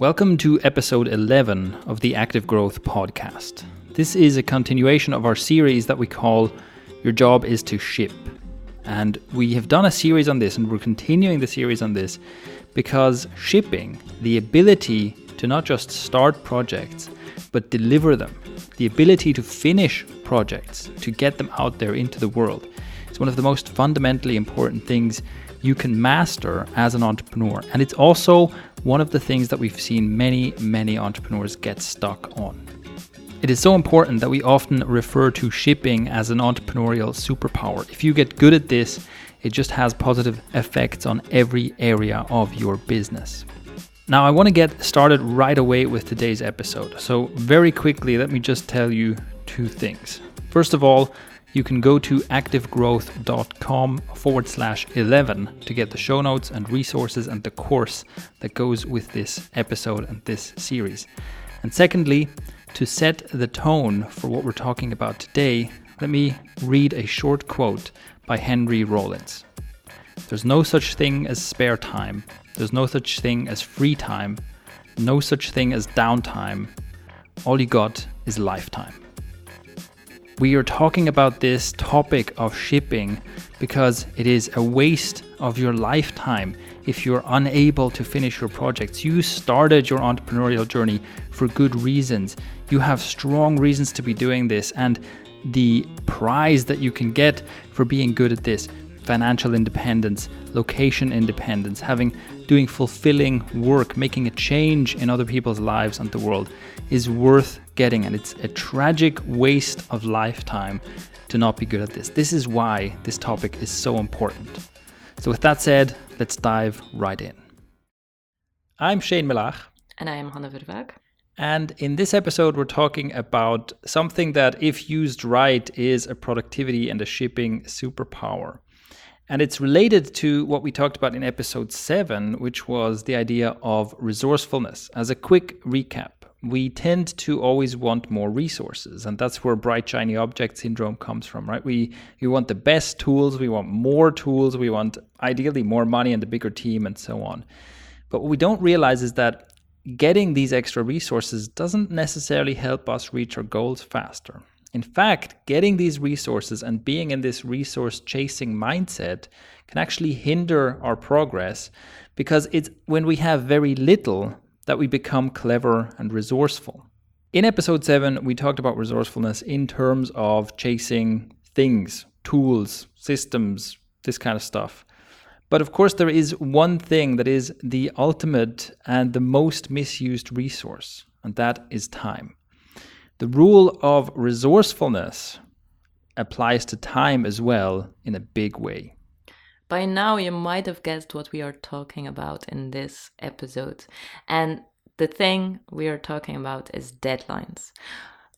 Welcome to episode 11 of the Active Growth Podcast. This is a continuation of our series that we call Your Job is to Ship. And we have done a series on this, and we're continuing the series on this because shipping, the ability to not just start projects, but deliver them, the ability to finish projects, to get them out there into the world, is one of the most fundamentally important things you can master as an entrepreneur. And it's also one of the things that we've seen many, many entrepreneurs get stuck on. It is so important that we often refer to shipping as an entrepreneurial superpower. If you get good at this, it just has positive effects on every area of your business. Now, I want to get started right away with today's episode. So, very quickly, let me just tell you two things. First of all, you can go to activegrowth.com forward slash 11 to get the show notes and resources and the course that goes with this episode and this series. And secondly, to set the tone for what we're talking about today, let me read a short quote by Henry Rollins. There's no such thing as spare time. There's no such thing as free time. No such thing as downtime. All you got is lifetime. We are talking about this topic of shipping because it is a waste of your lifetime if you're unable to finish your projects. You started your entrepreneurial journey for good reasons. You have strong reasons to be doing this, and the prize that you can get for being good at this financial independence, location independence, having doing fulfilling work, making a change in other people's lives and the world is worth getting and it's a tragic waste of lifetime to not be good at this. This is why this topic is so important. So with that said, let's dive right in. I'm Shane Melaugh. and I am Hanne Vervaeck. And in this episode, we're talking about something that, if used right, is a productivity and a shipping superpower. And it's related to what we talked about in episode seven, which was the idea of resourcefulness. As a quick recap, we tend to always want more resources, and that's where bright, shiny object syndrome comes from, right? We, we want the best tools, we want more tools, we want ideally more money and a bigger team, and so on. But what we don't realize is that getting these extra resources doesn't necessarily help us reach our goals faster. In fact, getting these resources and being in this resource chasing mindset can actually hinder our progress because it's when we have very little that we become clever and resourceful. In episode 7, we talked about resourcefulness in terms of chasing things, tools, systems, this kind of stuff. But of course, there is one thing that is the ultimate and the most misused resource, and that is time. The rule of resourcefulness applies to time as well in a big way. By now, you might have guessed what we are talking about in this episode. And the thing we are talking about is deadlines.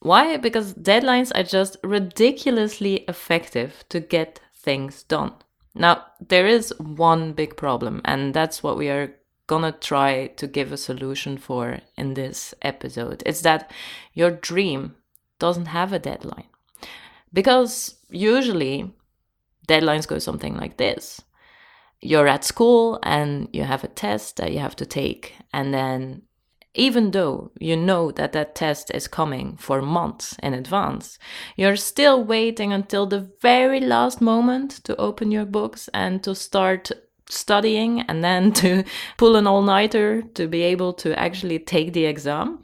Why? Because deadlines are just ridiculously effective to get things done. Now, there is one big problem, and that's what we are gonna try to give a solution for in this episode. It's that your dream doesn't have a deadline. Because usually deadlines go something like this. You're at school and you have a test that you have to take and then even though you know that that test is coming for months in advance, you're still waiting until the very last moment to open your books and to start studying and then to pull an all nighter to be able to actually take the exam.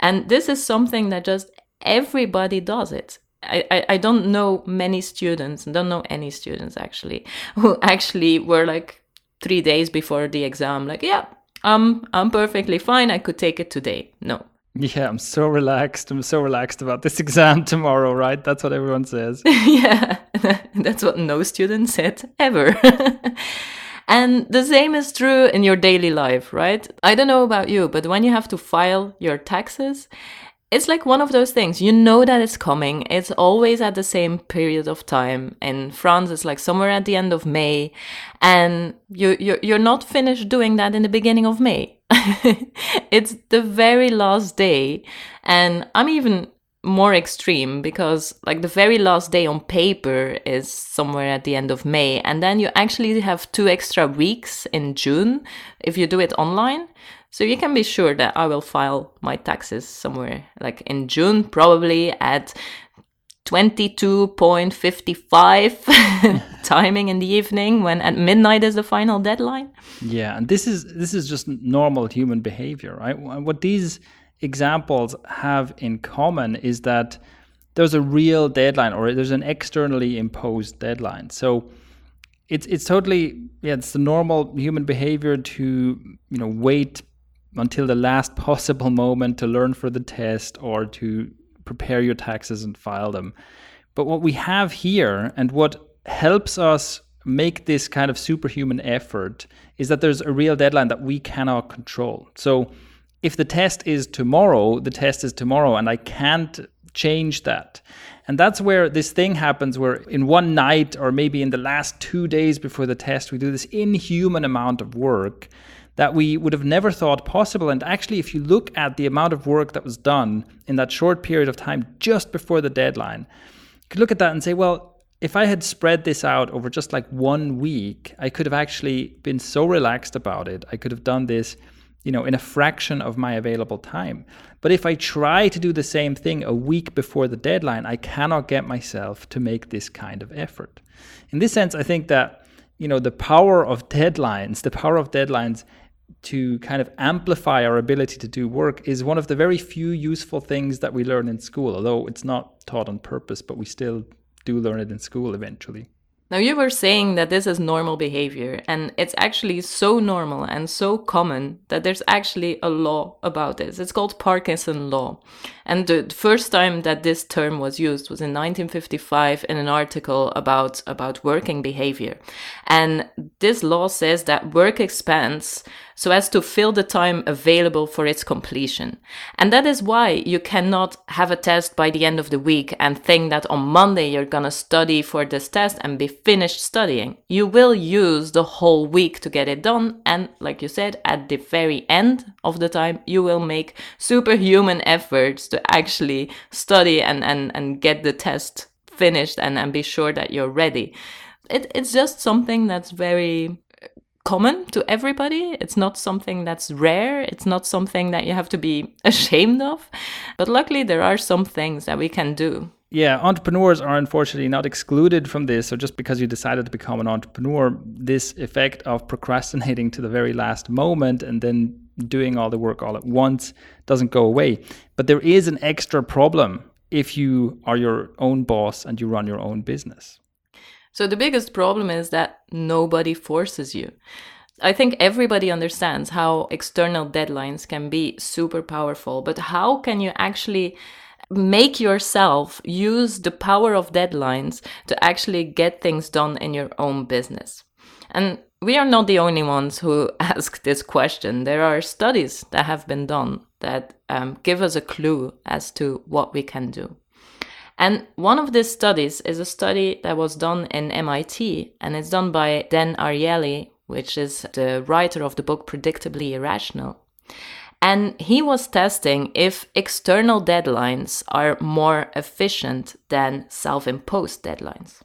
And this is something that just everybody does it. I, I, don't know many students, don't know any students actually, who actually were like three days before the exam, like, yeah, I'm I'm perfectly fine. I could take it today. No. Yeah, I'm so relaxed. I'm so relaxed about this exam tomorrow, right? That's what everyone says. yeah, that's what no student said ever. And the same is true in your daily life, right? I don't know about you, but when you have to file your taxes, it's like one of those things. You know that it's coming. It's always at the same period of time. In France, it's like somewhere at the end of May, and you you're, you're not finished doing that in the beginning of May. it's the very last day, and I'm even more extreme because like the very last day on paper is somewhere at the end of May and then you actually have two extra weeks in June if you do it online So you can be sure that I will file my taxes somewhere like in June, probably at 22.55 timing in the evening when at midnight is the final deadline. Yeah, and this is this is just normal human behavior, right? What these examples have in common is that there's a real deadline or there's an externally imposed deadline. So it's it's totally yeah, it's the normal human behavior to, you know, wait until the last possible moment to learn for the test or to prepare your taxes and file them. But what we have here and what helps us make this kind of superhuman effort is that there's a real deadline that we cannot control. So if the test is tomorrow, the test is tomorrow, and I can't change that. And that's where this thing happens where in one night or maybe in the last two days before the test, we do this inhuman amount of work that we would have never thought possible. And actually, if you look at the amount of work that was done in that short period of time just before the deadline, you could look at that and say, well, if I had spread this out over just like one week, I could have actually been so relaxed about it. I could have done this, you know, in a fraction of my available time. But if I try to do the same thing a week before the deadline, I cannot get myself to make this kind of effort. In this sense, I think that, you know, the power of deadlines, the power of deadlines to kind of amplify our ability to do work is one of the very few useful things that we learn in school, although it's not taught on purpose, but we still do learn it in school eventually. Now, you were saying that this is normal behavior, and it's actually so normal and so common that there's actually a law about this. It's called Parkinson Law. And the first time that this term was used was in 1955 in an article about, about working behavior. And this law says that work expands so as to fill the time available for its completion. And that is why you cannot have a test by the end of the week and think that on Monday you're gonna study for this test and be finished studying. You will use the whole week to get it done, and like you said, at the very end of the time, you will make superhuman efforts to actually study and, and, and get the test finished and, and be sure that you're ready. It, it's just something that's very common to everybody. It's not something that's rare. It's not something that you have to be ashamed of. But luckily, there are some things that we can do. Yeah, entrepreneurs are unfortunately not excluded from this. So just because you decided to become an entrepreneur, this effect of procrastinating to the very last moment and then doing all the work all at once doesn't go away. But there is an extra problem if you are your own boss and you run your own business. So the biggest problem is that nobody forces you. I think everybody understands how external deadlines can be super powerful, but how can you actually make yourself use the power of deadlines to actually get things done in your own business? And we are not the only ones who ask this question. There are studies that have been done that um, give us a clue as to what we can do. And one of these studies is a study that was done in MIT, and it's done by Dan Ariely, which is the writer of the book Predictably Irrational. And he was testing if external deadlines are more efficient than self imposed deadlines.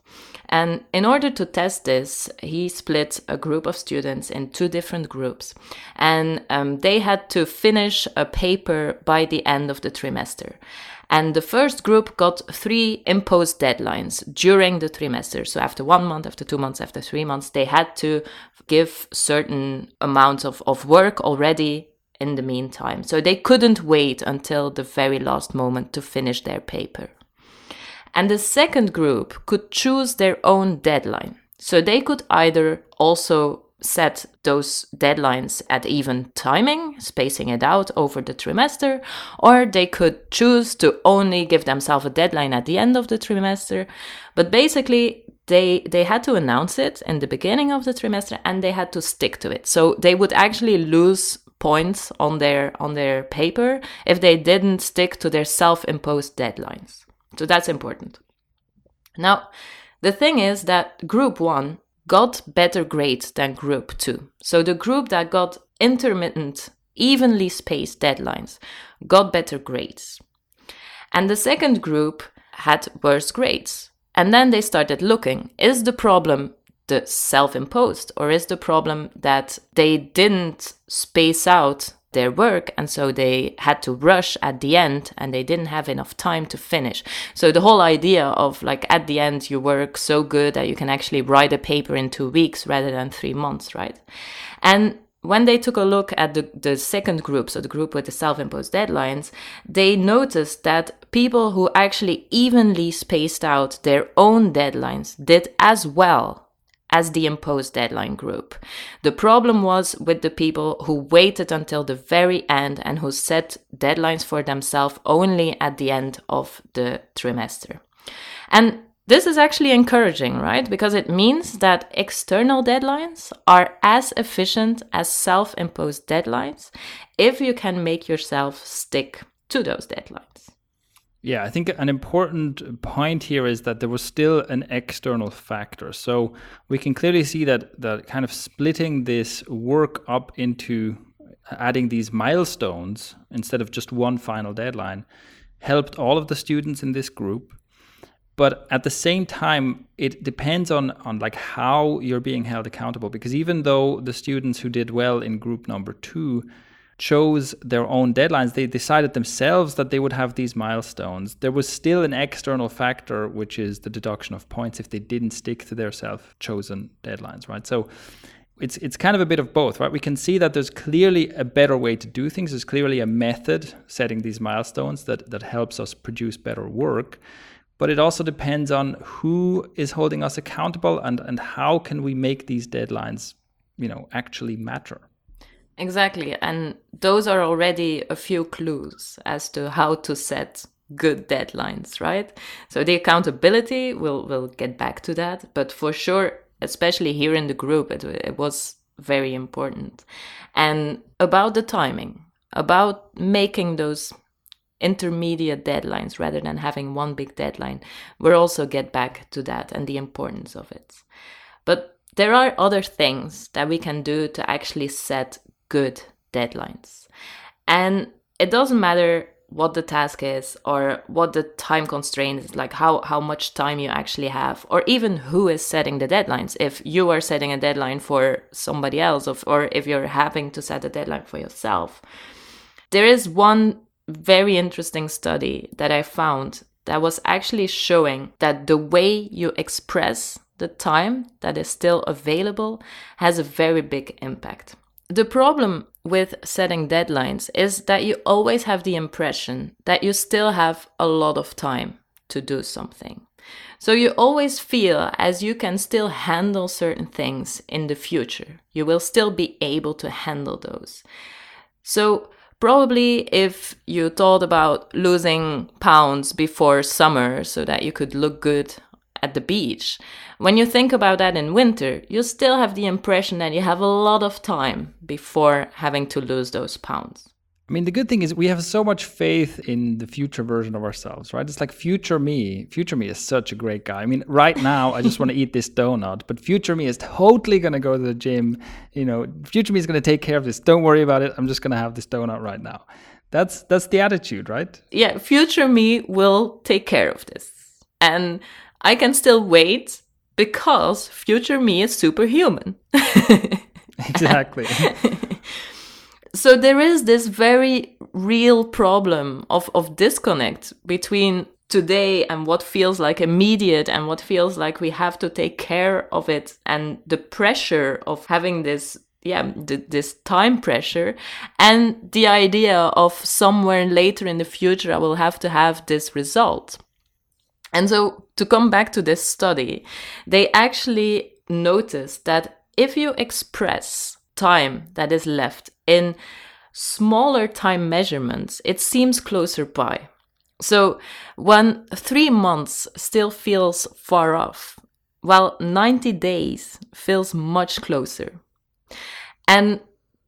And in order to test this, he split a group of students in two different groups. And um, they had to finish a paper by the end of the trimester. And the first group got three imposed deadlines during the trimester. So after one month, after two months, after three months, they had to give certain amounts of, of work already in the meantime. So they couldn't wait until the very last moment to finish their paper. And the second group could choose their own deadline. So they could either also set those deadlines at even timing, spacing it out over the trimester, or they could choose to only give themselves a deadline at the end of the trimester. But basically, they they had to announce it in the beginning of the trimester and they had to stick to it. So they would actually lose points on their on their paper if they didn't stick to their self-imposed deadlines. So that's important. Now, the thing is that group 1 got better grades than group 2. So the group that got intermittent, evenly spaced deadlines got better grades. And the second group had worse grades. And then they started looking is the problem the self imposed, or is the problem that they didn't space out their work and so they had to rush at the end and they didn't have enough time to finish. So the whole idea of like at the end you work so good that you can actually write a paper in two weeks rather than three months right? And when they took a look at the, the second group, so the group with the self imposed deadlines, they noticed that people who actually evenly spaced out their own deadlines did as well as the imposed deadline group. The problem was with the people who waited until the very end and who set deadlines for themselves only at the end of the trimester. And this is actually encouraging, right? Because it means that external deadlines are as efficient as self imposed deadlines if you can make yourself stick to those deadlines. Yeah, I think an important point here is that there was still an external factor. So we can clearly see that that kind of splitting this work up into adding these milestones instead of just one final deadline helped all of the students in this group. But at the same time, it depends on on like how you're being held accountable because even though the students who did well in group number 2 chose their own deadlines. They decided themselves that they would have these milestones. There was still an external factor, which is the deduction of points if they didn't stick to their self chosen deadlines, right? So it's it's kind of a bit of both, right? We can see that there's clearly a better way to do things. There's clearly a method setting these milestones that that helps us produce better work. But it also depends on who is holding us accountable and and how can we make these deadlines, you know, actually matter. Exactly. And those are already a few clues as to how to set good deadlines, right? So the accountability, we'll, we'll get back to that. But for sure, especially here in the group, it, it was very important. And about the timing, about making those intermediate deadlines rather than having one big deadline, we'll also get back to that and the importance of it. But there are other things that we can do to actually set good deadlines. And it doesn't matter what the task is or what the time constraint is like how how much time you actually have or even who is setting the deadlines. If you are setting a deadline for somebody else or, or if you're having to set a deadline for yourself. There is one very interesting study that i found that was actually showing that the way you express the time that is still available has a very big impact the problem with setting deadlines is that you always have the impression that you still have a lot of time to do something. So you always feel as you can still handle certain things in the future. You will still be able to handle those. So probably if you thought about losing pounds before summer so that you could look good at the beach. When you think about that in winter, you still have the impression that you have a lot of time before having to lose those pounds. I mean, the good thing is we have so much faith in the future version of ourselves, right? It's like future me. Future me is such a great guy. I mean, right now, I just want to eat this donut, but future me is totally going to go to the gym. You know, future me is going to take care of this. Don't worry about it. I'm just going to have this donut right now. That's that's the attitude, right? Yeah, future me will take care of this. And I can still wait because future me is superhuman. exactly. so there is this very real problem of, of disconnect between today and what feels like immediate and what feels like we have to take care of it and the pressure of having this yeah th- this time pressure and the idea of somewhere later in the future i will have to have this result and so, to come back to this study, they actually noticed that if you express time that is left in smaller time measurements, it seems closer by. So, when three months still feels far off, while 90 days feels much closer. And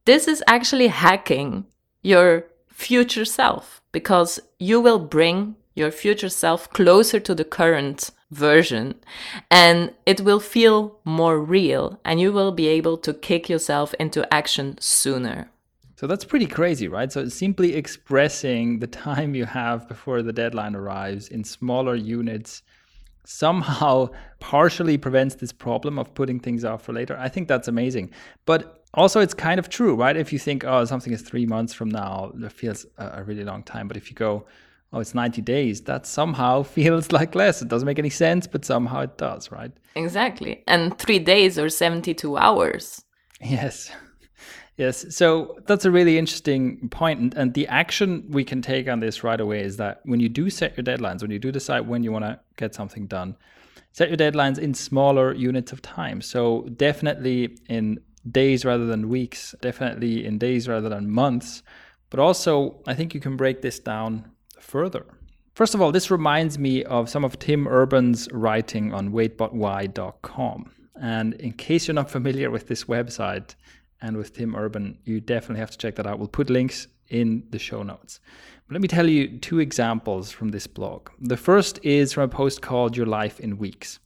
this is actually hacking your future self because you will bring your future self closer to the current version and it will feel more real and you will be able to kick yourself into action sooner. So that's pretty crazy, right? So simply expressing the time you have before the deadline arrives in smaller units somehow partially prevents this problem of putting things off for later. I think that's amazing. But also, it's kind of true, right? If you think, oh, something is three months from now, that feels a really long time. But if you go, oh, it's 90 days, that somehow feels like less. It doesn't make any sense, but somehow it does, right? Exactly. And three days or 72 hours. Yes. Yes. So that's a really interesting point. And, and the action we can take on this right away is that when you do set your deadlines, when you do decide when you want to get something done, set your deadlines in smaller units of time. So definitely in days rather than weeks, definitely in days rather than months. But also, I think you can break this down further. First of all, this reminds me of some of Tim Urban's writing on waitbutwhy.com. And in case you're not familiar with this website and with Tim Urban, you definitely have to check that out. We'll put links in the show notes. But let me tell you two examples from this blog. The first is from a post called Your Life in Weeks.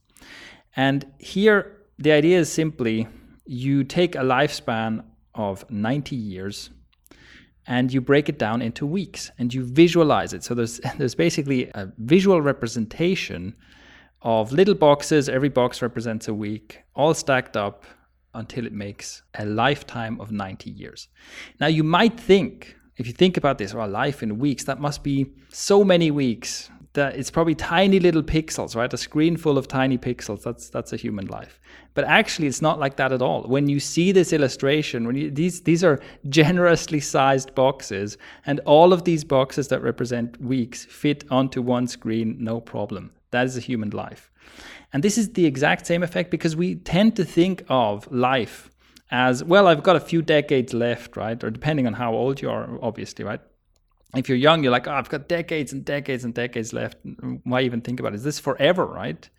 And here, the idea is simply you take a lifespan of 90 years and you break it down into weeks and you visualize it. So there's there's basically a visual representation of little boxes. Every box represents a week, all stacked up until it makes a lifetime of 90 years. Now you might think, if you think about this, well, life in weeks, that must be so many weeks that it's probably tiny little pixels, right? A screen full of tiny pixels. That's that's a human life. But actually, it's not like that at all. When you see this illustration, when you, these these are generously sized boxes, and all of these boxes that represent weeks fit onto one screen, no problem. That is a human life. And this is the exact same effect because we tend to think of life as well. I've got a few decades left, right? Or depending on how old you are, obviously, right? if you're young, you're like, oh, I've got decades and decades and decades left. Why even think about it? Is this forever, right?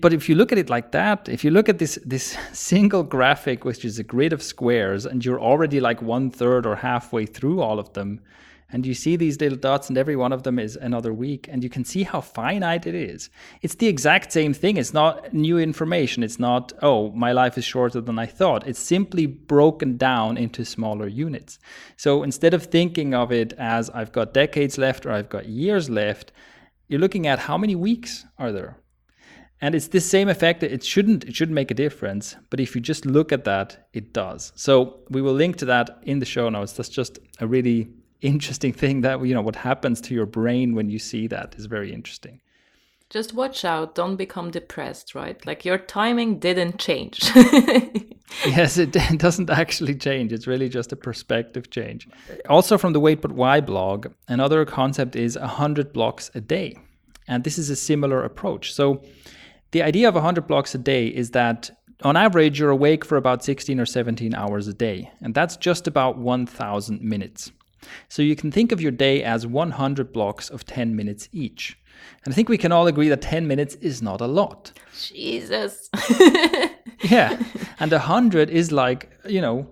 But if you look at it like that, if you look at this this single graphic, which is a grid of squares, and you're already like one third or halfway through all of them, and you see these little dots and every one of them is another week and you can see how finite it is. It's the exact same thing. It's not new information. It's not oh my life is shorter than i thought. It's simply broken down into smaller units. So instead of thinking of it as i've got decades left or i've got years left you're looking at how many weeks are there and it's this same effect that it shouldn't it shouldn't make a difference but if you just look at that it does. So we will link to that in the show notes. That's just a really interesting thing that you know what happens to your brain when you see that is very interesting. Just watch out. Don't become depressed right? Like your timing didn't change. Yes it, doesn't actually change. It's really just a perspective change. Also from the wait but why blog another concept is 100 blocks a day. And this is a similar approach. So the idea of 100 blocks a day is that on average you're awake for about 16 or 17 hours a day and that's just about 1000 minutes so you can think of your day as 100 blocks of 10 minutes each. And I think we can all agree that 10 minutes is not a lot. Jesus. yeah. And 100 is like, you know,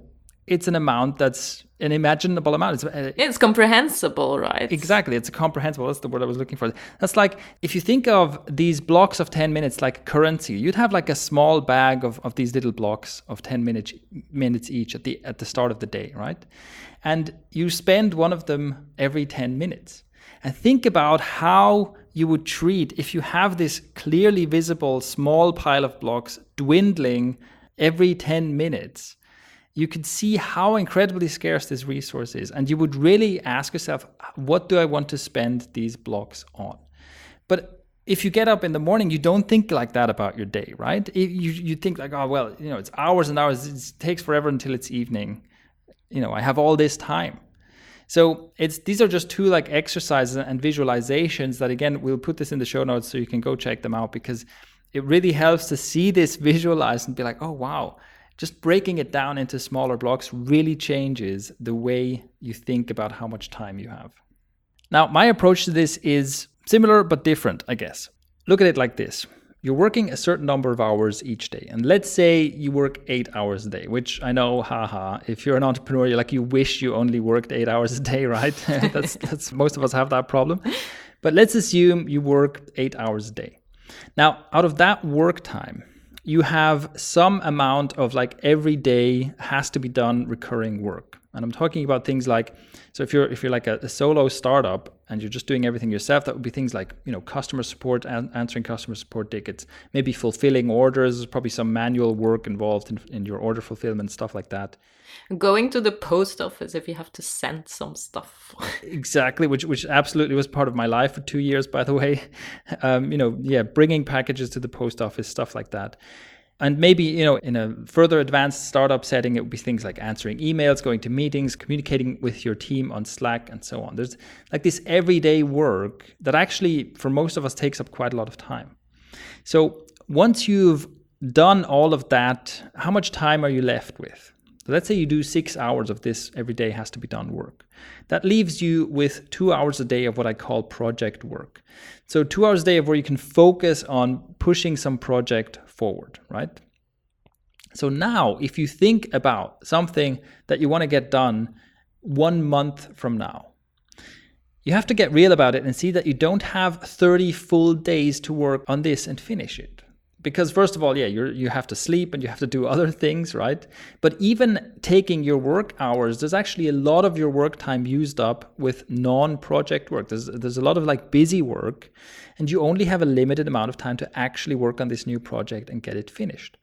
it's an amount that's an imaginable amount. It's, uh, it's comprehensible, right? Exactly. It's a comprehensible. That's the word I was looking for. That's like if you think of these blocks of 10 minutes like currency, you'd have like a small bag of, of these little blocks of 10 minutes minutes each at the at the start of the day, right? And you spend one of them every 10 minutes. And think about how you would treat if you have this clearly visible small pile of blocks dwindling every 10 minutes you could see how incredibly scarce this resource is. And you would really ask yourself, what do I want to spend these blocks on? But if you get up in the morning, you don't think like that about your day, right? You, you think like, oh, well, you know, it's hours and hours. It takes forever until it's evening. You know, I have all this time. So it's these are just two like exercises and visualizations that again we'll put this in the show notes so you can go check them out because it really helps to see this visualized and be like, oh wow, just breaking it down into smaller blocks really changes the way you think about how much time you have. Now, my approach to this is similar but different, I guess. Look at it like this you're working a certain number of hours each day. And let's say you work eight hours a day, which I know, haha, if you're an entrepreneur, you're like you wish you only worked eight hours a day, right? that's, that's most of us have that problem. But let's assume you work eight hours a day. Now, out of that work time, you have some amount of like every day has to be done recurring work. And I'm talking about things like, so if you're if you're like a, a solo startup and you're just doing everything yourself, that would be things like you know customer support, an- answering customer support tickets, maybe fulfilling orders, probably some manual work involved in, in your order fulfillment, stuff like that. Going to the post office if you have to send some stuff. exactly, which which absolutely was part of my life for two years, by the way. Um, you know, yeah, bringing packages to the post office, stuff like that. And maybe, you know, in a further advanced startup setting, it would be things like answering emails, going to meetings, communicating with your team on Slack, and so on. There's like this everyday work that actually, for most of us, takes up quite a lot of time. So once you've done all of that, how much time are you left with? So let's say you do six hours of this every day has to be done work. That leaves you with two hours a day of what I call project work. So, two hours a day of where you can focus on pushing some project forward, right? So now, if you think about something that you want to get done one month from now, you have to get real about it and see that you don't have 30 full days to work on this and finish it. Because first of all, yeah, you you have to sleep and you have to do other things, right? But even taking your work hours, there's actually a lot of your work time used up with non-project work. There's there's a lot of like busy work, and you only have a limited amount of time to actually work on this new project and get it finished.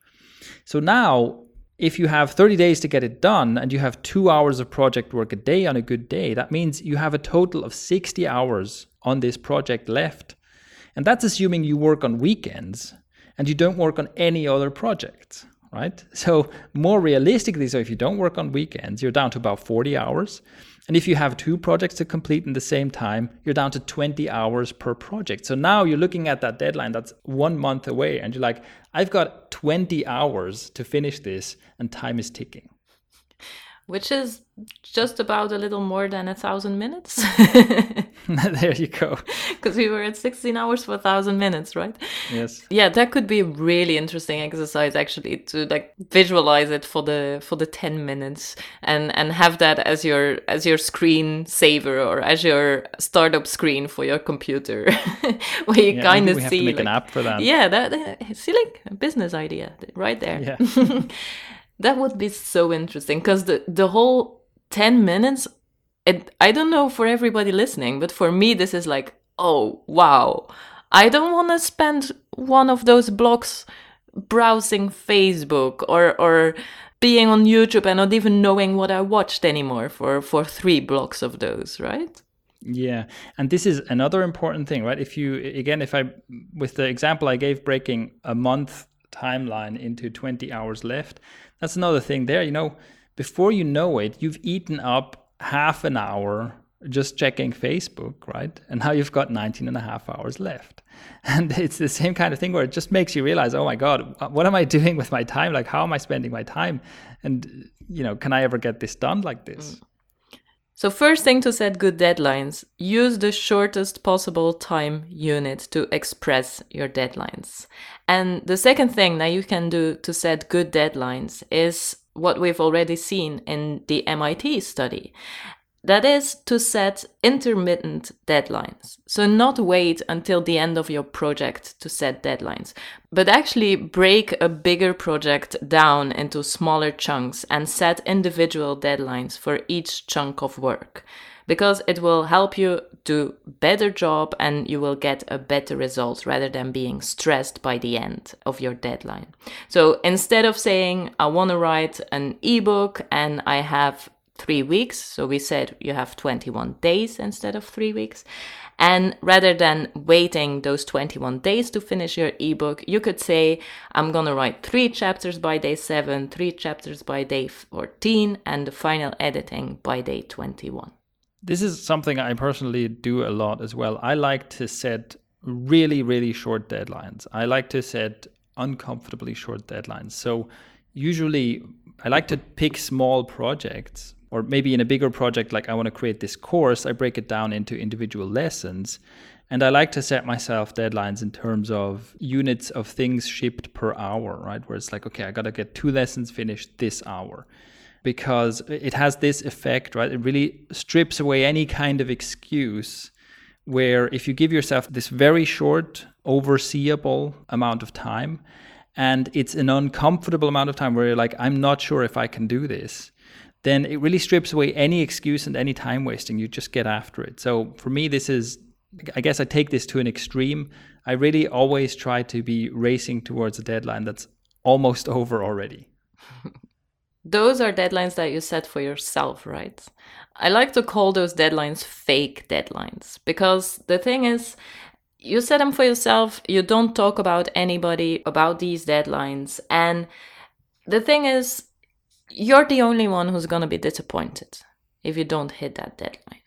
So now, if you have 30 days to get it done and you have two hours of project work a day on a good day, that means you have a total of 60 hours on this project left. And that's assuming you work on weekends and you don't work on any other projects, right? So, more realistically, so if you don't work on weekends, you're down to about 40 hours. And if you have two projects to complete in the same time, you're down to 20 hours per project. So now you're looking at that deadline that's one month away, and you're like, I've got 20 hours to finish this, and time is ticking. Which is just about a little more than a thousand minutes. there you go. Because we were at 16 hours for a thousand minutes, right? Yes. Yeah, that could be a really interesting exercise actually to like visualize it for the for the 10 minutes and and have that as your as your screen saver or as your startup screen for your computer where you yeah, kind of see make like, an app for that. Yeah, that see like a business idea right there. Yeah. That would be so interesting because the the whole 10 minutes it, I don't know for everybody listening, but for me, this is like, oh, wow. I don't want to spend one of those blocks browsing Facebook or, or being on YouTube and not even knowing what I watched anymore for, for three blocks of those, right? Yeah. And this is another important thing, right? If you, again, if I, with the example I gave, breaking a month timeline into 20 hours left, that's another thing there. You know, before you know it, you've eaten up half an hour just checking Facebook, right? And now you've got 19 and a half hours left. And it's the same kind of thing where it just makes you realize, oh my God, what am I doing with my time? Like, how am I spending my time? And, you know, can I ever get this done like this? Mm. So, first thing to set good deadlines use the shortest possible time unit to express your deadlines. And the second thing that you can do to set good deadlines is what we've already seen in the MIT study. That is to set intermittent deadlines. So, not wait until the end of your project to set deadlines, but actually break a bigger project down into smaller chunks and set individual deadlines for each chunk of work because it will help you do better job and you will get a better result rather than being stressed by the end of your deadline. So instead of saying I want to write an ebook and I have 3 weeks, so we said you have 21 days instead of 3 weeks. And rather than waiting those 21 days to finish your ebook, you could say, I'm going to write three chapters by day seven, three chapters by day 14, and the final editing by day 21. This is something I personally do a lot as well. I like to set really, really short deadlines. I like to set uncomfortably short deadlines. So usually I like to pick small projects or maybe in a bigger project like I want to create this course, I break it down into individual lessons. And I like to set myself deadlines in terms of units of things shipped per hour, right? Where it's like, okay, I got to get two lessons finished this hour because it has this effect, right? It really strips away any kind of excuse where if you give yourself this very short, overseeable amount of time, and it's an uncomfortable amount of time where you're like, I'm not sure if I can do this, then it really strips away any excuse and any time wasting. You just get after it. So for me, this is, I guess I take this to an extreme. I really always try to be racing towards a deadline that's almost over already. those are deadlines that you set for yourself, right? I like to call those deadlines fake deadlines because the thing is, you set them for yourself, you don't talk about anybody about these deadlines, and the thing is, you're the only one who's going to be disappointed if you don't hit that deadline.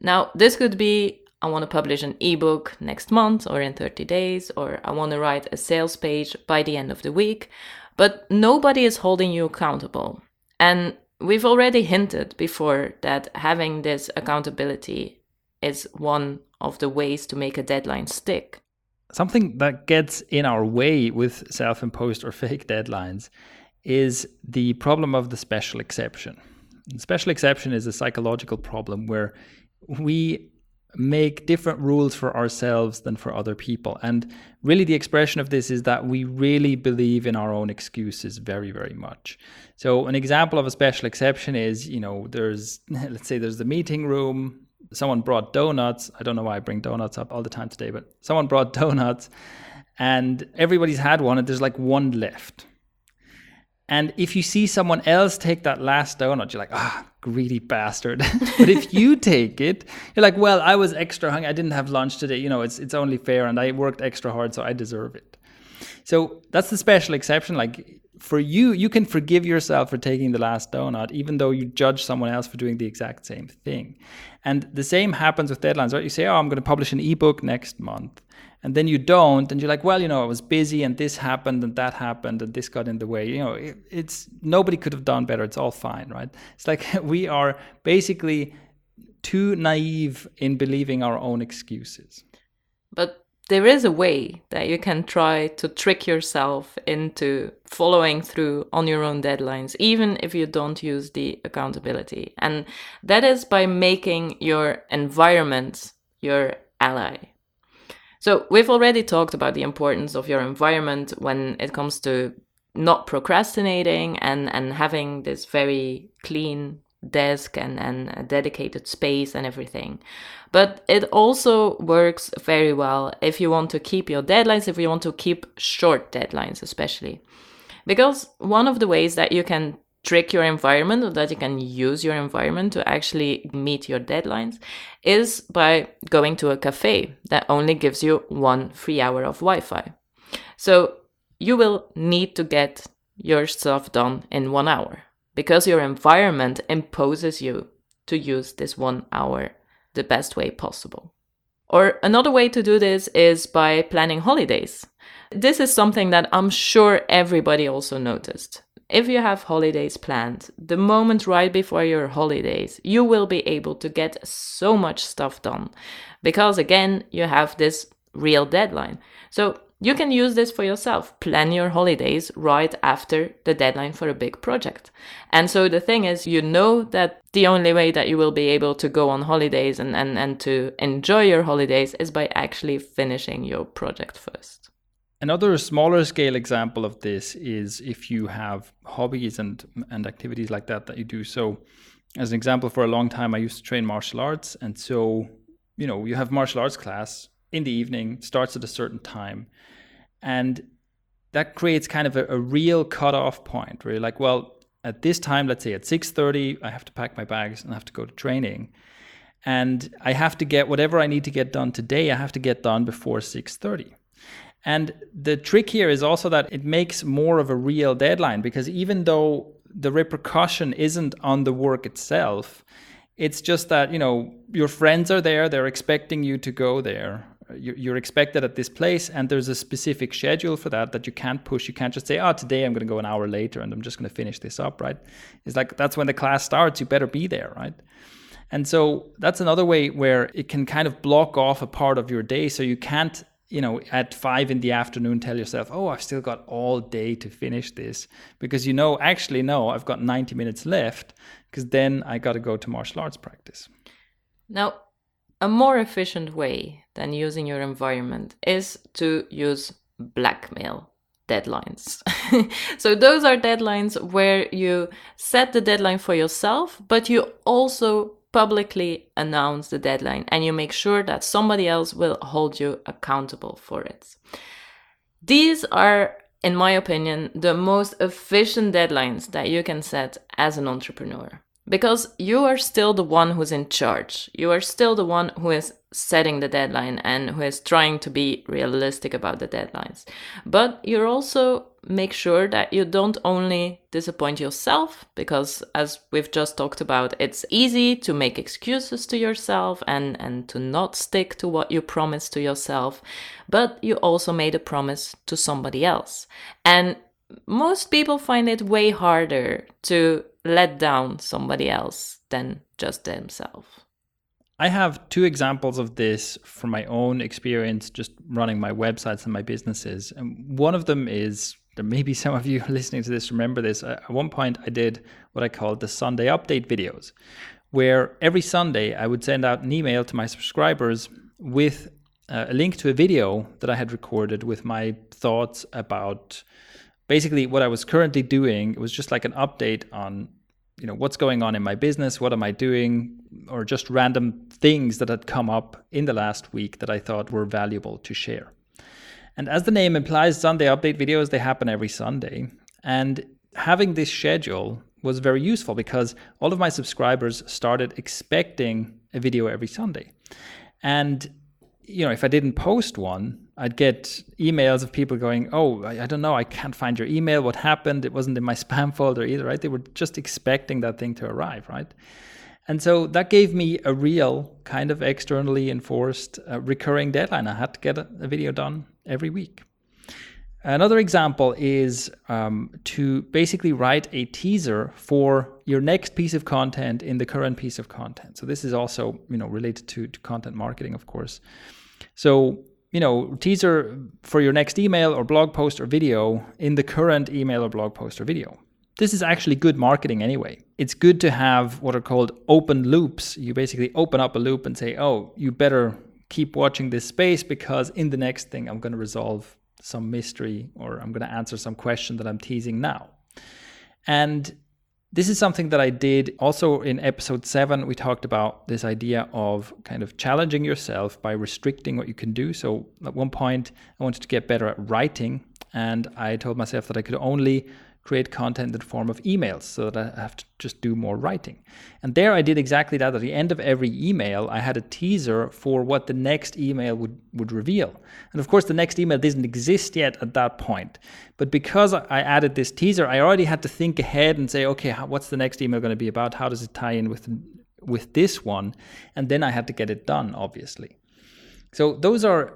Now, this could be I want to publish an ebook next month or in 30 days, or I want to write a sales page by the end of the week, but nobody is holding you accountable. And we've already hinted before that having this accountability is one of the ways to make a deadline stick. Something that gets in our way with self imposed or fake deadlines is the problem of the special exception. The special exception is a psychological problem where we make different rules for ourselves than for other people. And really, the expression of this is that we really believe in our own excuses very, very much. So, an example of a special exception is you know, there's, let's say, there's the meeting room. Someone brought donuts. I don't know why I bring donuts up all the time today, but someone brought donuts and everybody's had one, and there's like one left. And if you see someone else take that last donut, you're like, ah, greedy bastard. but if you take it, you're like, well, I was extra hungry. I didn't have lunch today. You know, it's it's only fair, and I worked extra hard, so I deserve it. So that's the special exception. Like for you, you can forgive yourself for taking the last donut, even though you judge someone else for doing the exact same thing. And the same happens with deadlines, right? You say, oh, I'm going to publish an ebook next month and then you don't and you're like well you know i was busy and this happened and that happened and this got in the way you know it, it's nobody could have done better it's all fine right it's like we are basically too naive in believing our own excuses but there is a way that you can try to trick yourself into following through on your own deadlines, even if you don't use the accountability. And that is by making your environment your ally. So, we've already talked about the importance of your environment when it comes to not procrastinating and, and having this very clean desk and, and a dedicated space and everything. But it also works very well if you want to keep your deadlines, if you want to keep short deadlines, especially. Because one of the ways that you can trick your environment or that you can use your environment to actually meet your deadlines is by going to a cafe that only gives you one free hour of Wi Fi. So you will need to get your stuff done in one hour because your environment imposes you to use this one hour the best way possible. Or another way to do this is by planning holidays. This is something that I'm sure everybody also noticed if you have holidays planned, the moment right before your holidays, you will be able to get so much stuff done because, again, you have this real deadline. So you can use this for yourself. Plan your holidays right after the deadline for a big project. And so the thing is, you know that the only way that you will be able to go on holidays and, and, and to enjoy your holidays is by actually finishing your project first. Another smaller scale example of this is if you have hobbies and and activities like that that you do. So, as an example, for a long time I used to train martial arts, and so you know you have martial arts class in the evening, starts at a certain time, and that creates kind of a, a real cutoff point where you're like, well, at this time, let's say at six thirty, I have to pack my bags and I have to go to training and I have to get whatever I need to get done today. I have to get done before six thirty. And the trick here is also that it makes more of a real deadline because even though the repercussion isn't on the work itself, it's just that, you know, your friends are there, they're expecting you to go there. You're expected at this place, and there's a specific schedule for that that you can't push. You can't just say, oh, today I'm going to go an hour later and I'm just going to finish this up, right? It's like that's when the class starts, you better be there, right? And so that's another way where it can kind of block off a part of your day so you can't you know, at five in the afternoon, tell yourself, oh, I've still got all day to finish this. Because you know, actually, no, I've got 90 minutes left because then I got to go to martial arts practice. Now, a more efficient way than using your environment is to use blackmail deadlines. so those are deadlines where you set the deadline for yourself, but you also publicly announce the deadline and you make sure that somebody else will hold you accountable for it. These are, in my opinion, the most efficient deadlines that you can set as an entrepreneur because you are still the one who's in charge. You are still the one who is setting the deadline and who is trying to be realistic about the deadlines. But you're also make sure that you don't only disappoint yourself because as we've just talked about it's easy to make excuses to yourself and and to not stick to what you promised to yourself but you also made a promise to somebody else and most people find it way harder to let down somebody else than just themselves I have two examples of this from my own experience just running my websites and my businesses. And one of them is maybe some of you listening to this remember this. At one point, I did what I called the Sunday update videos, where every Sunday I would send out an email to my subscribers with uh, a link to a video that I had recorded with my thoughts about basically what I was currently doing. It was just like an update on you know what's going on in my business what am i doing or just random things that had come up in the last week that i thought were valuable to share and as the name implies, Sunday update videos, they happen every Sunday. And having this schedule was very useful because all of my subscribers started expecting a video every Sunday. And you know, if I didn't post one, I'd get emails of people going, "Oh, I, I, don't know, I can't find your email. What happened? It wasn't in my spam folder either, right?" They were just expecting that thing to arrive, right? And so that gave me a real kind of externally enforced uh, recurring deadline. I had to get a, a, video done every week. Another example is um, to basically write a teaser for your next piece of content in the current piece of content. So this is also you know related to, to content marketing, of course. So you know teaser for your next email or blog post or video in the current email or blog post or video. This is actually good marketing anyway. It's good to have what are called open loops. You basically open up a loop and say, oh, you better keep watching this space because in the next thing I'm going to resolve some mystery or I'm going to answer some question that I'm teasing now. And this is something that I did also in episode seven. We talked about this idea of kind of challenging yourself by restricting what you can do. So at one point, I wanted to get better at writing, and I told myself that I could only create content in the form of emails so that I have to just do more writing. And there I did exactly that. At the end of every email, I had a teaser for what the next email would, would reveal. And of course, the next email didn't exist yet at that point. But because I added this teaser, I already had to think ahead and say, okay, what's the next email going to be about? How does it tie in with, with this one? And then I had to get it done, obviously. So those are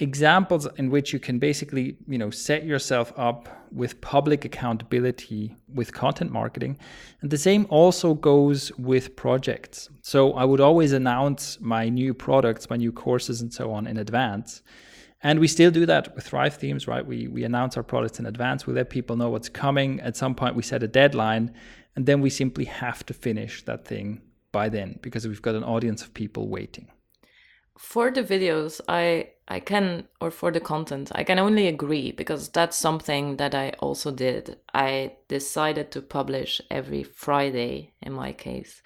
examples in which you can basically you know set yourself up with public accountability with content marketing and the same also goes with projects. So i would always announce my new products my new courses and so on in advance. And we still do that with thrive themes right? We we announce our products in advance. We let people know what's coming. At some point we set a deadline and then we simply have to finish that thing by then because we've got an audience of people waiting for the videos i i can or for the content i can only agree because that's something that i also did. I decided to publish every friday in my case.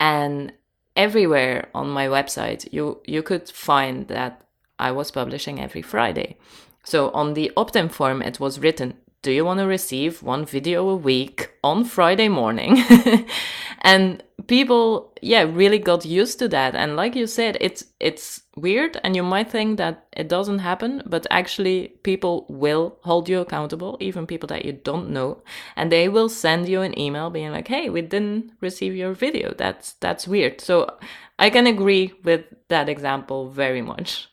And everywhere on my website you you could find that i was publishing every friday. So on the opt-in form it was written do you want to receive one video a week on Friday morning? and people, yeah, really got used to that. And like you said, it's it's weird and you might think that it doesn't happen, but actually people will hold you accountable, even people that you don't know, and they will send you an email being like, "Hey, we didn't receive your video. That's that's weird." So I can agree with that example very much.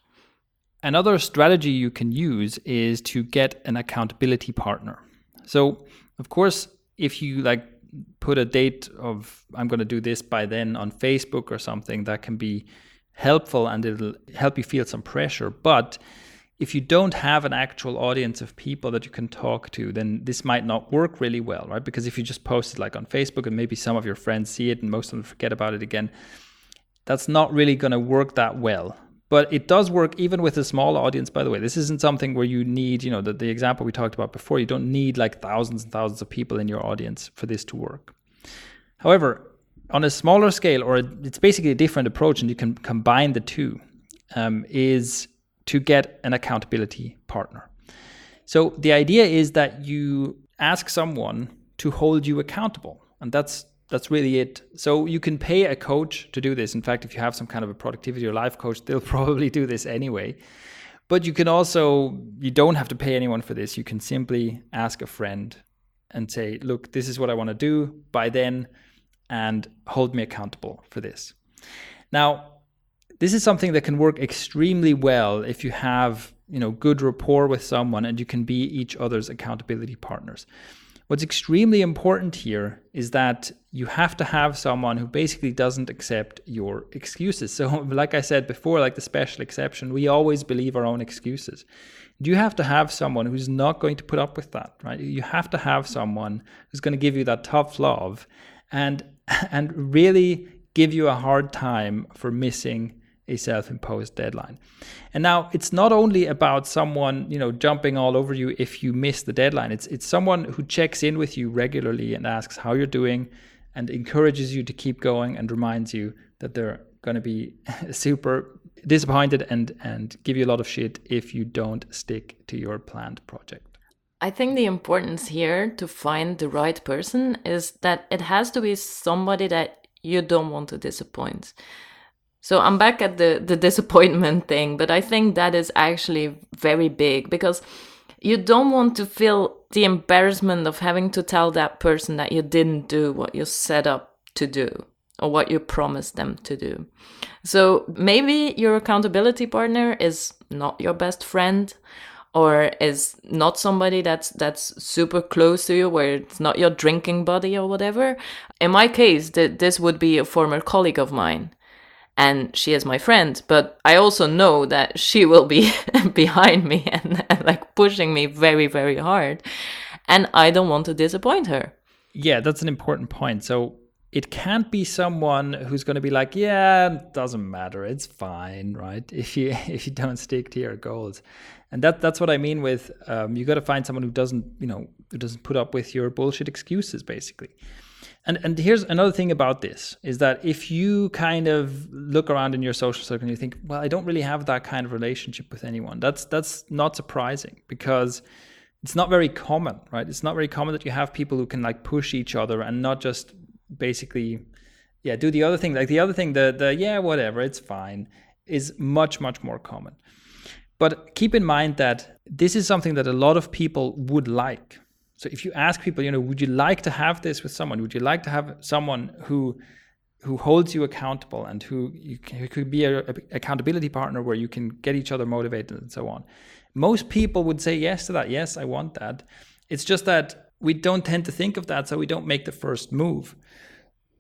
Another strategy you can use is to get an accountability partner. So, of course, if you like put a date of I'm going to do this by then on Facebook or something, that can be helpful and it'll help you feel some pressure. But if you don't have an actual audience of people that you can talk to, then this might not work really well, right? Because if you just post it like on Facebook and maybe some of your friends see it and most of them forget about it again, that's not really going to work that well But it does work even with a small audience, by the way. This isn't something where you need, you know, the, the example we talked about before, you don't need like thousands and thousands of people in your audience for this to work. However, on a smaller scale, or it's basically a different approach, and you can combine the two, um, is to get an accountability partner. So the idea is that you ask someone to hold you accountable, and that's that's really it. So you can pay a coach to do this. In fact, if you have some kind of a productivity or life coach, they'll probably do this anyway. But you can also you don't have to pay anyone for this. You can simply ask a friend and say, "Look, this is what I want to do by then and hold me accountable for this." Now, this is something that can work extremely well if you have, you know, good rapport with someone and you can be each other's accountability partners. What's extremely important here is that you have to have someone who basically doesn't accept your excuses. So, like I said before, like the special exception, we always believe our own excuses. You have to have someone who's not going to put up with that, right? You have to have someone who's going to give you that tough love and and really give you a hard time for missing a self-imposed deadline. And now it's not only about someone, you know, jumping all over you if you miss the deadline. It's it's someone who checks in with you regularly and asks how you're doing and encourages you to keep going and reminds you that they're going to be super disappointed and and give you a lot of shit if you don't stick to your planned project. I think the importance here to find the right person is that it has to be somebody that you don't want to disappoint. So I'm back at the the disappointment thing, but I think that is actually very big because you don't want to feel the embarrassment of having to tell that person that you didn't do what you set up to do or what you promised them to do. So maybe your accountability partner is not your best friend or is not somebody that's that's super close to you where it's not your drinking buddy or whatever. In my case, th- this would be a former colleague of mine and she is my friend but i also know that she will be behind me and, and, like pushing me very very hard and i don't want to disappoint her. Yeah that's an important point. So it can't be someone who's going to be like yeah doesn't matter it's fine right? If you if you don't stick to your goals. And that that's what i mean with um, you got to find someone who doesn't you know who doesn't put up with your bullshit excuses basically and and here's another thing about this is that if you kind of look around in your social circle and you think, well, I don't really have that kind of relationship with anyone, that's that's not surprising because it's not very common, right? It's not very common that you have people who can like push each other and not just basically yeah, do the other thing. Like the other thing, the the yeah, whatever, it's fine, is much, much more common. But keep in mind that this is something that a lot of people would like so if you ask people, you know, would you like to have this with someone? Would you like to have someone who who holds you accountable and who you can, who could be a, a accountability partner where you can get each other motivated and so on? Most people would say yes to that. Yes, I want that. It's just that we don't tend to think of that, so we don't make the first move.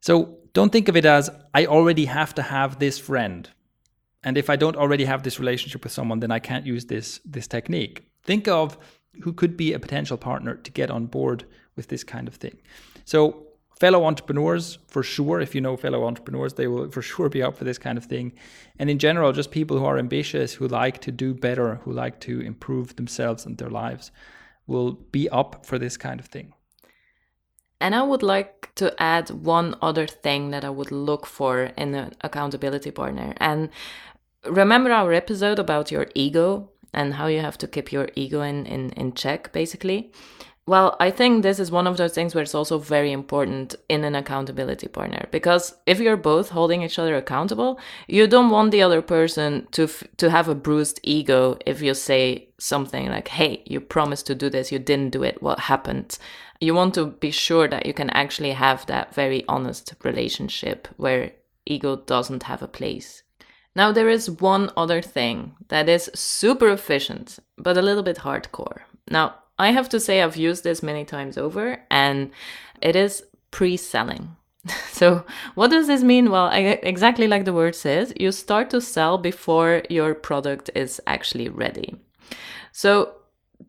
So don't think of it as I already have to have this friend. And if I don't already have this relationship with someone, then I can't use this this technique. Think of who could be a potential partner to get on board with this kind of thing. So, fellow entrepreneurs, for sure, if you know fellow entrepreneurs, they will for sure be up for this kind of thing. And in general, just people who are ambitious, who like to do better, who like to improve themselves and their lives, will be up for this kind of thing. And I would like to add one other thing that I would look for in an accountability partner. And remember our episode about your ego? And how you have to keep your ego in, in, in check, basically. Well, I think this is one of those things where it's also very important in an accountability partner because if you're both holding each other accountable, you don't want the other person to f- to have a bruised ego if you say something like, "Hey, you promised to do this, you didn't do it. What happened?" You want to be sure that you can actually have that very honest relationship where ego doesn't have a place now, there is one other thing that is super efficient, but a little bit hardcore. Now, I have to say, I've used this many times over, and it is pre selling. so, what does this mean? Well, exactly like the word says, you start to sell before your product is actually ready. So,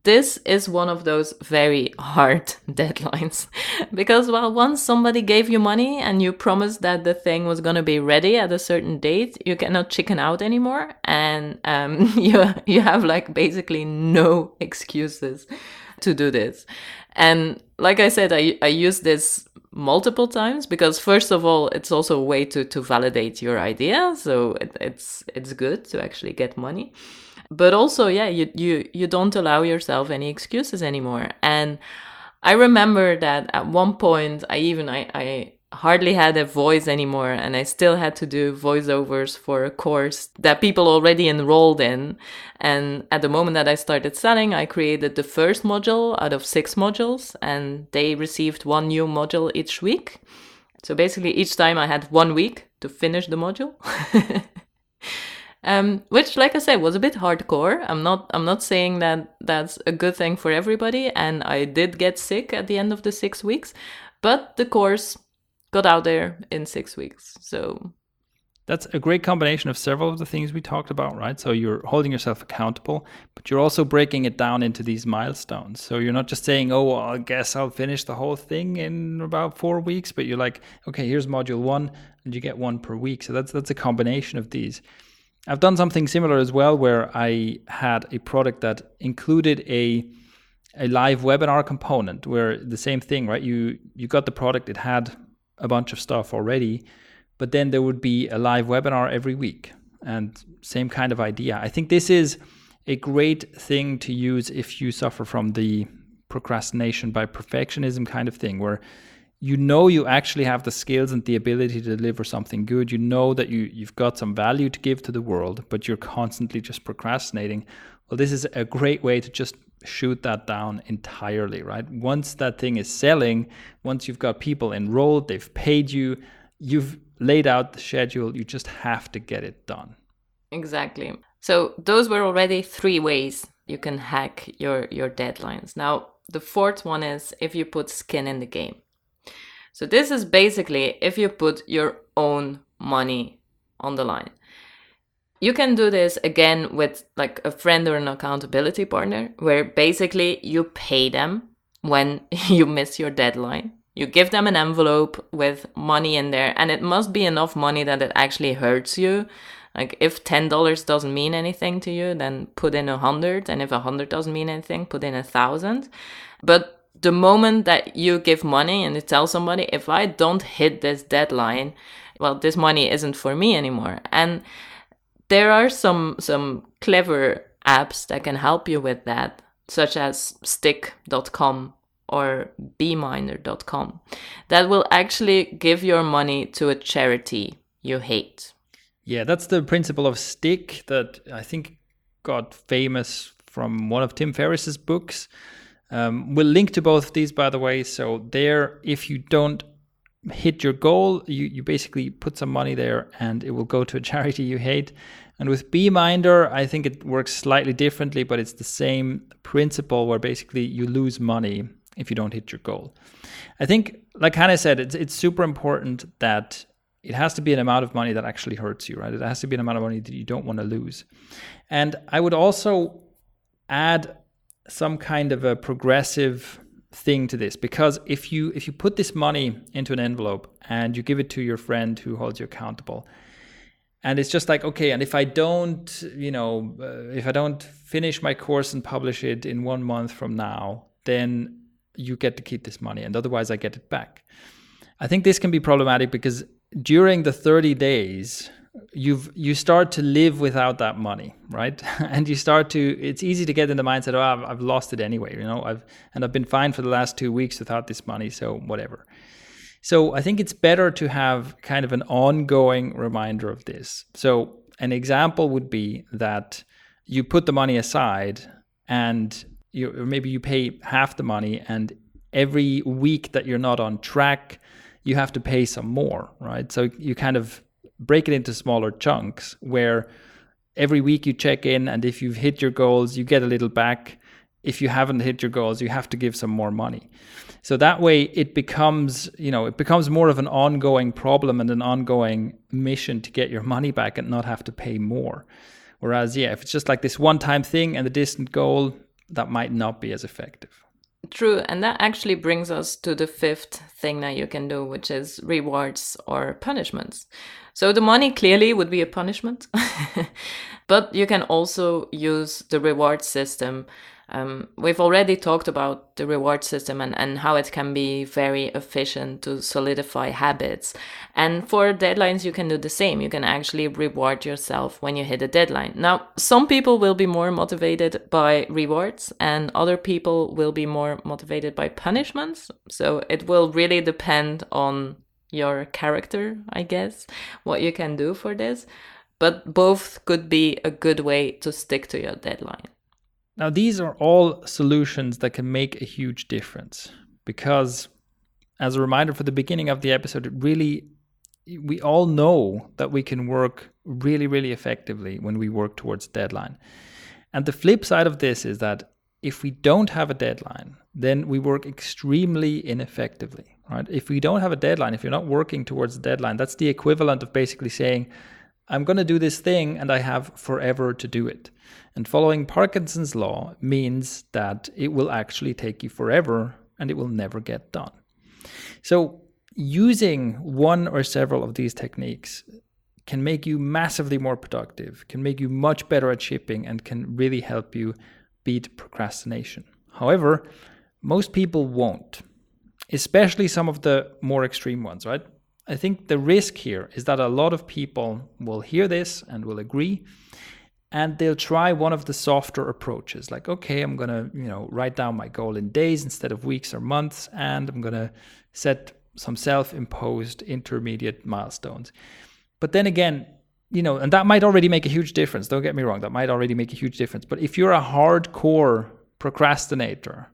this is one of those very hard deadlines. Because well once somebody gave you money and you promised that the thing was going to be ready at a certain date you cannot chicken out anymore. And um, you you have like basically no excuses to do this. And like i said i, I use this multiple times because first of all it's also a way to to validate your idea. So it, it's it's good to actually get money but also yeah you you you don't allow yourself any excuses anymore. And i remember that at one point i even i i hardly had a voice anymore and i still had to do voiceovers for a course that people already enrolled in. And at the moment that i started selling i created the first module out of six modules and they received one new module each week. So basically each time i had one week to finish the module um, which, like I said, was a bit hardcore. I'm not I'm not saying that that's a good thing for everybody, and I did get sick at the end of the six weeks, but the course got out there in six weeks. So that's a great combination of several of the things we talked about, right? So you're holding yourself accountable, but you're also breaking it down into these milestones. So you're not just saying, oh, well, I guess I'll finish the whole thing in about four weeks, but you're like, okay, here's module one, and you get one per week. So that's that's a combination of these. I've done something similar as well, where I had a product that included a a live webinar component, where the same thing, right? You you got the product, it had a bunch of stuff already, but then there would be a live webinar every week, and same kind of idea. I think this is a great thing to use if you suffer from the procrastination by perfectionism kind of thing, where you know you actually have the skills and the ability to deliver something good. You know that you you've got some value to give to the world but you're constantly just procrastinating. Well this is a great way to just shoot that down entirely right? Once that thing is selling once you've got people enrolled they've paid you you've laid out the schedule you just have to get it done. Exactly. So those were already three ways you can hack your your deadlines. Now the fourth one is if you put skin in the game so this is basically if you put your own money on the line. You can do this again with like a friend or an accountability partner where basically you pay them when you miss your deadline. You give them an envelope with money in there and it must be enough money that it actually hurts you. Like if $10 doesn't mean anything to you, then put in a hundred. And if a hundred doesn't mean anything, put in a thousand. But the moment that you give money and you tell somebody, if I don't hit this deadline, well, this money isn't for me anymore. And there are some some clever apps that can help you with that, such as stickK.com or beeminder.com that will actually give your money to a charity you hate. Yeah, that's the principle of stick that I think got famous from one of Tim Ferriss's books. Um, we'll link to both of these, by the way. So there, if you don't hit your goal, you, you basically put some money there and it will go to a charity you hate. And with Beeminder, I think it works slightly differently, but it's the same principle where basically you lose money if you don't hit your goal. I think, like Hanne said, it's, it's super important that it has to be an amount of money that actually hurts you, right? It has to be an amount of money that you don't want to lose. And I would also add some kind of a progressive thing to this. Because if you if you put this money into an envelope and you give it to your friend who holds you accountable and it's just like okay and if i don't you know uh, if i don't finish my course and publish it in 1 month from now then you get to keep this money and otherwise i get it back. I think this can be problematic because during the 30 days you've you start to live without that money right? And you start to it's easy to get in the mindset oh I've, I've lost it anyway you know? I've and i've been fine for the last two weeks without this money so whatever. So i think it's better to have kind of an ongoing reminder of this. So an example would be that you put the money aside and you maybe you pay half the money and every week that you're not on track you have to pay some more right? So you kind of break it into smaller chunks where every week you check in and if you've hit your goals you get a little back if you haven't hit your goals you have to give some more money so that way it becomes you know it becomes more of an ongoing problem and an ongoing mission to get your money back and not have to pay more whereas yeah if it's just like this one time thing and the distant goal that might not be as effective. True, and that actually brings us to the fifth thing that you can do, which is rewards or punishments. So the money clearly would be a punishment, but you can also use the reward system um, we've already talked about the reward system and, and how it can be very efficient to solidify habits. And for deadlines, you can do the same. You can actually reward yourself when you hit a deadline. Now, some people will be more motivated by rewards, and other people will be more motivated by punishments. So it will really depend on your character, I guess, what you can do for this. But both could be a good way to stick to your deadline. Now, these are all solutions that can make a huge difference because, as a reminder for the beginning of the episode, it really, we all know that we can work really, really effectively when we work towards deadline. And the flip side of this is that if we don't have a deadline, then we work extremely ineffectively, right? If we don't have a deadline, if you're not working towards a deadline, that's the equivalent of basically saying, I'm going to do this thing and I have forever to do it. And following Parkinson's law means that it will actually take you forever and it will never get done. So, using one or several of these techniques can make you massively more productive, can make you much better at shipping, and can really help you beat procrastination. However, most people won't, especially some of the more extreme ones, right? I think the risk here is that a lot of people will hear this and will agree and they'll try one of the softer approaches like okay i'm going to you know write down my goal in days instead of weeks or months and i'm going to set some self-imposed intermediate milestones. But then again you know and that might already make a huge difference. Don't get me wrong that might already make a huge difference. But if you're a hardcore procrastinator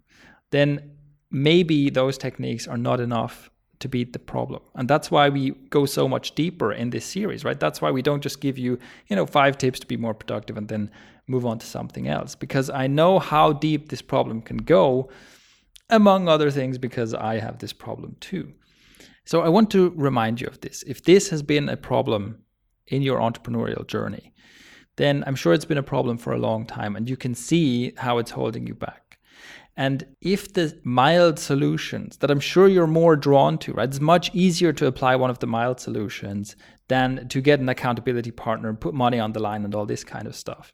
then maybe those techniques are not enough to beat the problem. And that's why we go so much deeper in this series, right? That's why we don't just give you, you know, five tips to be more productive and then move on to something else because I know how deep this problem can go among other things because I have this problem too. So I want to remind you of this. If this has been a problem in your entrepreneurial journey, then I'm sure it's been a problem for a long time and you can see how it's holding you back. And if the mild solutions that I'm sure you're more drawn to, right? It's much easier to apply one of the mild solutions than to get an accountability partner and put money on the line and all this kind of stuff.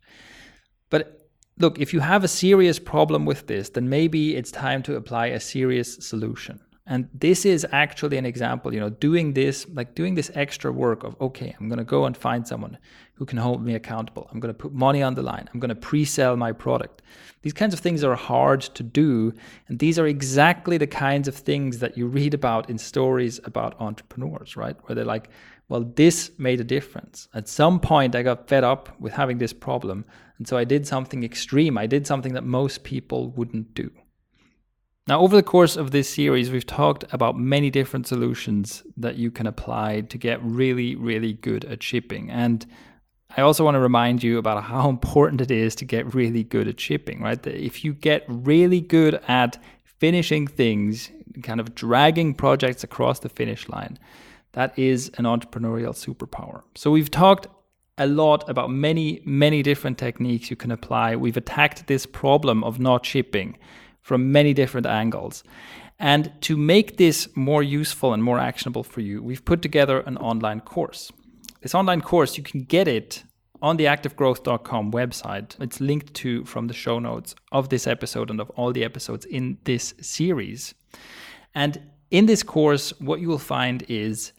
But look, if you have a serious problem with this, then maybe it's time to apply a serious solution. And this is actually an example, you know, doing this, like doing this extra work of, okay, I'm going to go and find someone who can hold me accountable. I'm going to put money on the line. I'm going to pre sell my product. These kinds of things are hard to do. And these are exactly the kinds of things that you read about in stories about entrepreneurs, right? Where they're like, well, this made a difference. At some point, I got fed up with having this problem. And so I did something extreme. I did something that most people wouldn't do. Now, over the course of this series, we've talked about many different solutions that you can apply to get really, really good at shipping. And I also want to remind you about how important it is to get really good at shipping, right? If you get really good at finishing things, kind of dragging projects across the finish line, that is an entrepreneurial superpower. So we've talked a lot about many, many different techniques you can apply. We've attacked this problem of not shipping from many different angles. And to make this more useful and more actionable for you, we've put together an online course. This online course, you can get it on the activegrowth.com website. It's linked to from the show notes of this episode and of all the episodes in this series. And in this course, what you will find is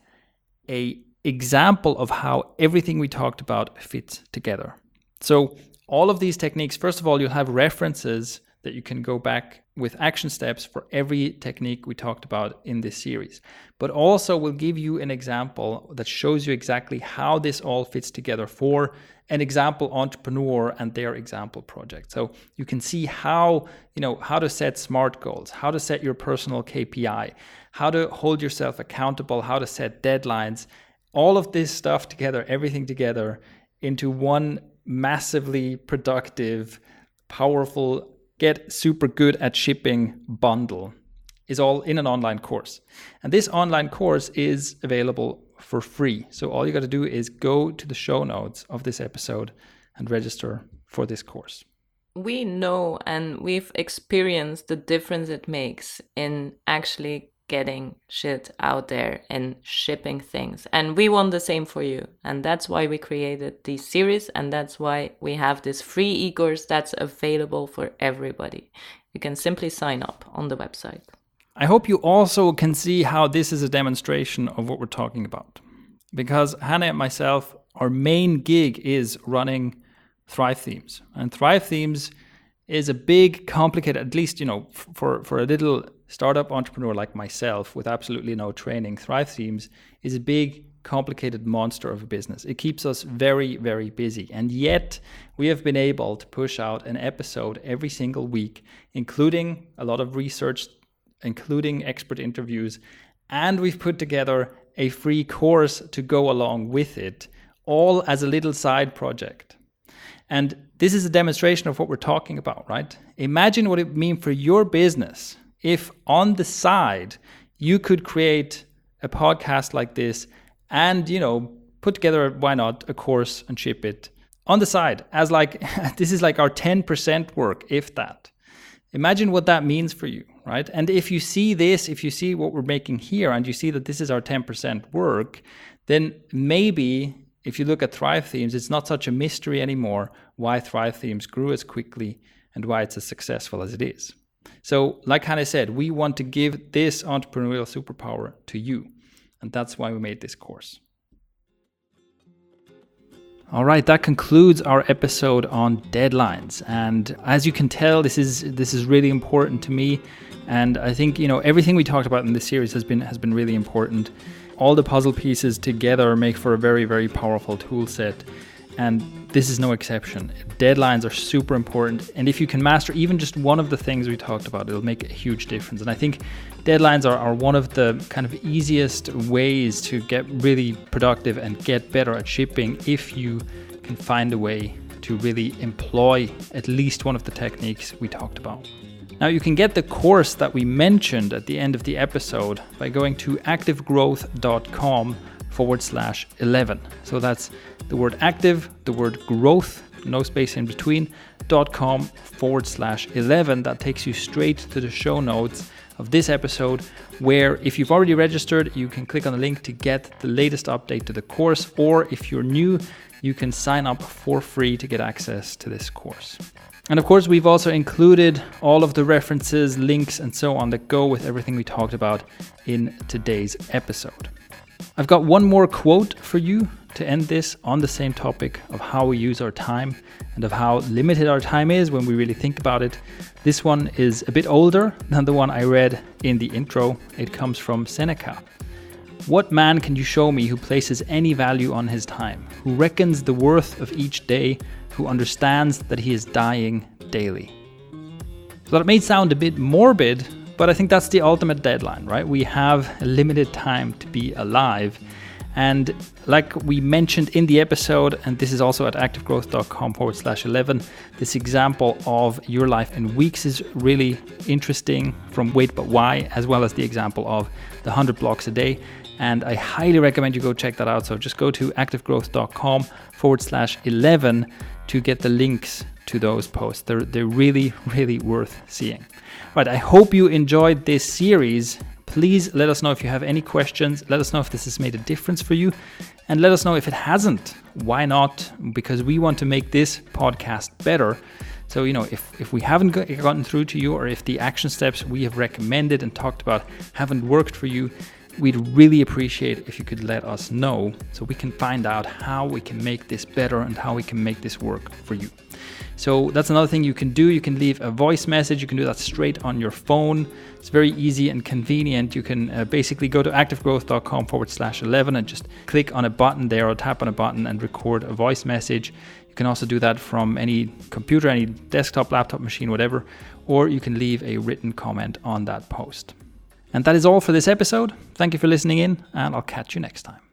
a example of how everything we talked about fits together. So all of these techniques, first of all, you'll have references that you can go back with action steps for every technique we talked about in this series. But also, we'll give you an example that shows you exactly how this all fits together for an example entrepreneur and their example project. So you can see how, you know, how to set smart goals, how to set your personal KPI, how to hold yourself accountable, how to set deadlines, all of this stuff together, everything together into one massively productive, powerful get super good at shipping bundle is all in an online course. And this online course is available for free. So all you got to do is go to the show notes of this episode and register for this course. we know and we've experienced the difference it makes in actually getting shit out there and shipping things. And we want the same for you. And that's why we created this series. And that's why we have this free e course that's available for everybody. You can simply sign up on the website. I hope you also can see how this is a demonstration of what we're talking about. Because Hanne and myself, our main gig is running Thrive Themes. And Thrive Themes is a big, complicated, at least, you know, for, for a little startup entrepreneur like myself with absolutely no training, Thrive Themes is a big, complicated monster of a business. It keeps us very, very busy. And yet, we have been able to push out an episode every single week, including a lot of research, including expert interviews. And we've put together a free course to go along with it, all as a little side project. And this is a demonstration of what we're talking about, right? Imagine what it would mean for your business if on the side you could create a podcast like this and you know put together why not a course and ship it on the side as like this is like our 10% work if that. Imagine what that means for you right? And if you see this if you see what we're making here and you see that this is our 10% work then maybe if you look at thrive themes it's not such a mystery anymore why thrive themes grew as quickly and why it's as successful as it is so, like Hanne said, we want to give this entrepreneurial superpower to you. And that's why we made this course. All right, that concludes our episode on deadlines. And as you can tell, this is this is really important to me. And I think you know everything we talked about in this series has been has been really important. All the puzzle pieces together make for a very very powerful tool set and this is no exception. Deadlines are super important, and if you can master even just one of the things we talked about, it'll make a huge difference. And I think deadlines are, are one of the kind of easiest ways to get really productive and get better at shipping if you can find a way to really employ at least one of the techniques we talked about. Now, you can get the course that we mentioned at the end of the episode by going to activegrowth.com forward slash 11. So that's the word active, the word growth, no space in between, dot com forward slash 11. That takes you straight to the show notes of this episode, where if you've already registered, you can click on the link to get the latest update to the course, or if you're new, you can sign up for free to get access to this course. And of course, we've also included all of the references, links, and so on that go with everything we talked about in today's episode. I've got one more quote for you to end this on the same topic of how we use our time and of how limited our time is when we really think about it. This one is a bit older than the one I read in the intro. It comes from Seneca. What man can you show me who places any value on his time, who reckons the worth of each day, who understands that he is dying daily? So that may sound a bit morbid, but I think that's the ultimate deadline, right? We have a limited time to be alive. And like we mentioned in the episode, and this is also at activegrowth.com forward slash 11, this example of your life in weeks is really interesting from Wait But Why, as well as the example of the 100 blocks a day. And I highly recommend you go check that out. So just go to activegrowth.com forward slash 11 to get the links to those posts. They're, they're really, really worth seeing. Right, I hope you enjoyed this series Please let us know if you have any questions. Let us know if this has made a difference for you. And let us know if it hasn't. Why not? Because we want to make this podcast better. So, you know, if, if we haven't gotten through to you or if the action steps we have recommended and talked about haven't worked for you, we'd really appreciate if you could let us know so we can find out how we can make this better and how we can make this work for you. So that's another thing you can do. You can leave a voice message. You can do that straight on your phone. It's very easy and convenient. You can uh, basically go to activegrowth.com forward slash 11 and just click on a button there or tap on a button and record a voice message. You can also do that from any computer, any desktop, laptop, machine, whatever, or you can leave a written comment on that post. And that is all for this episode. Thank you for listening in, and I'll catch you next time.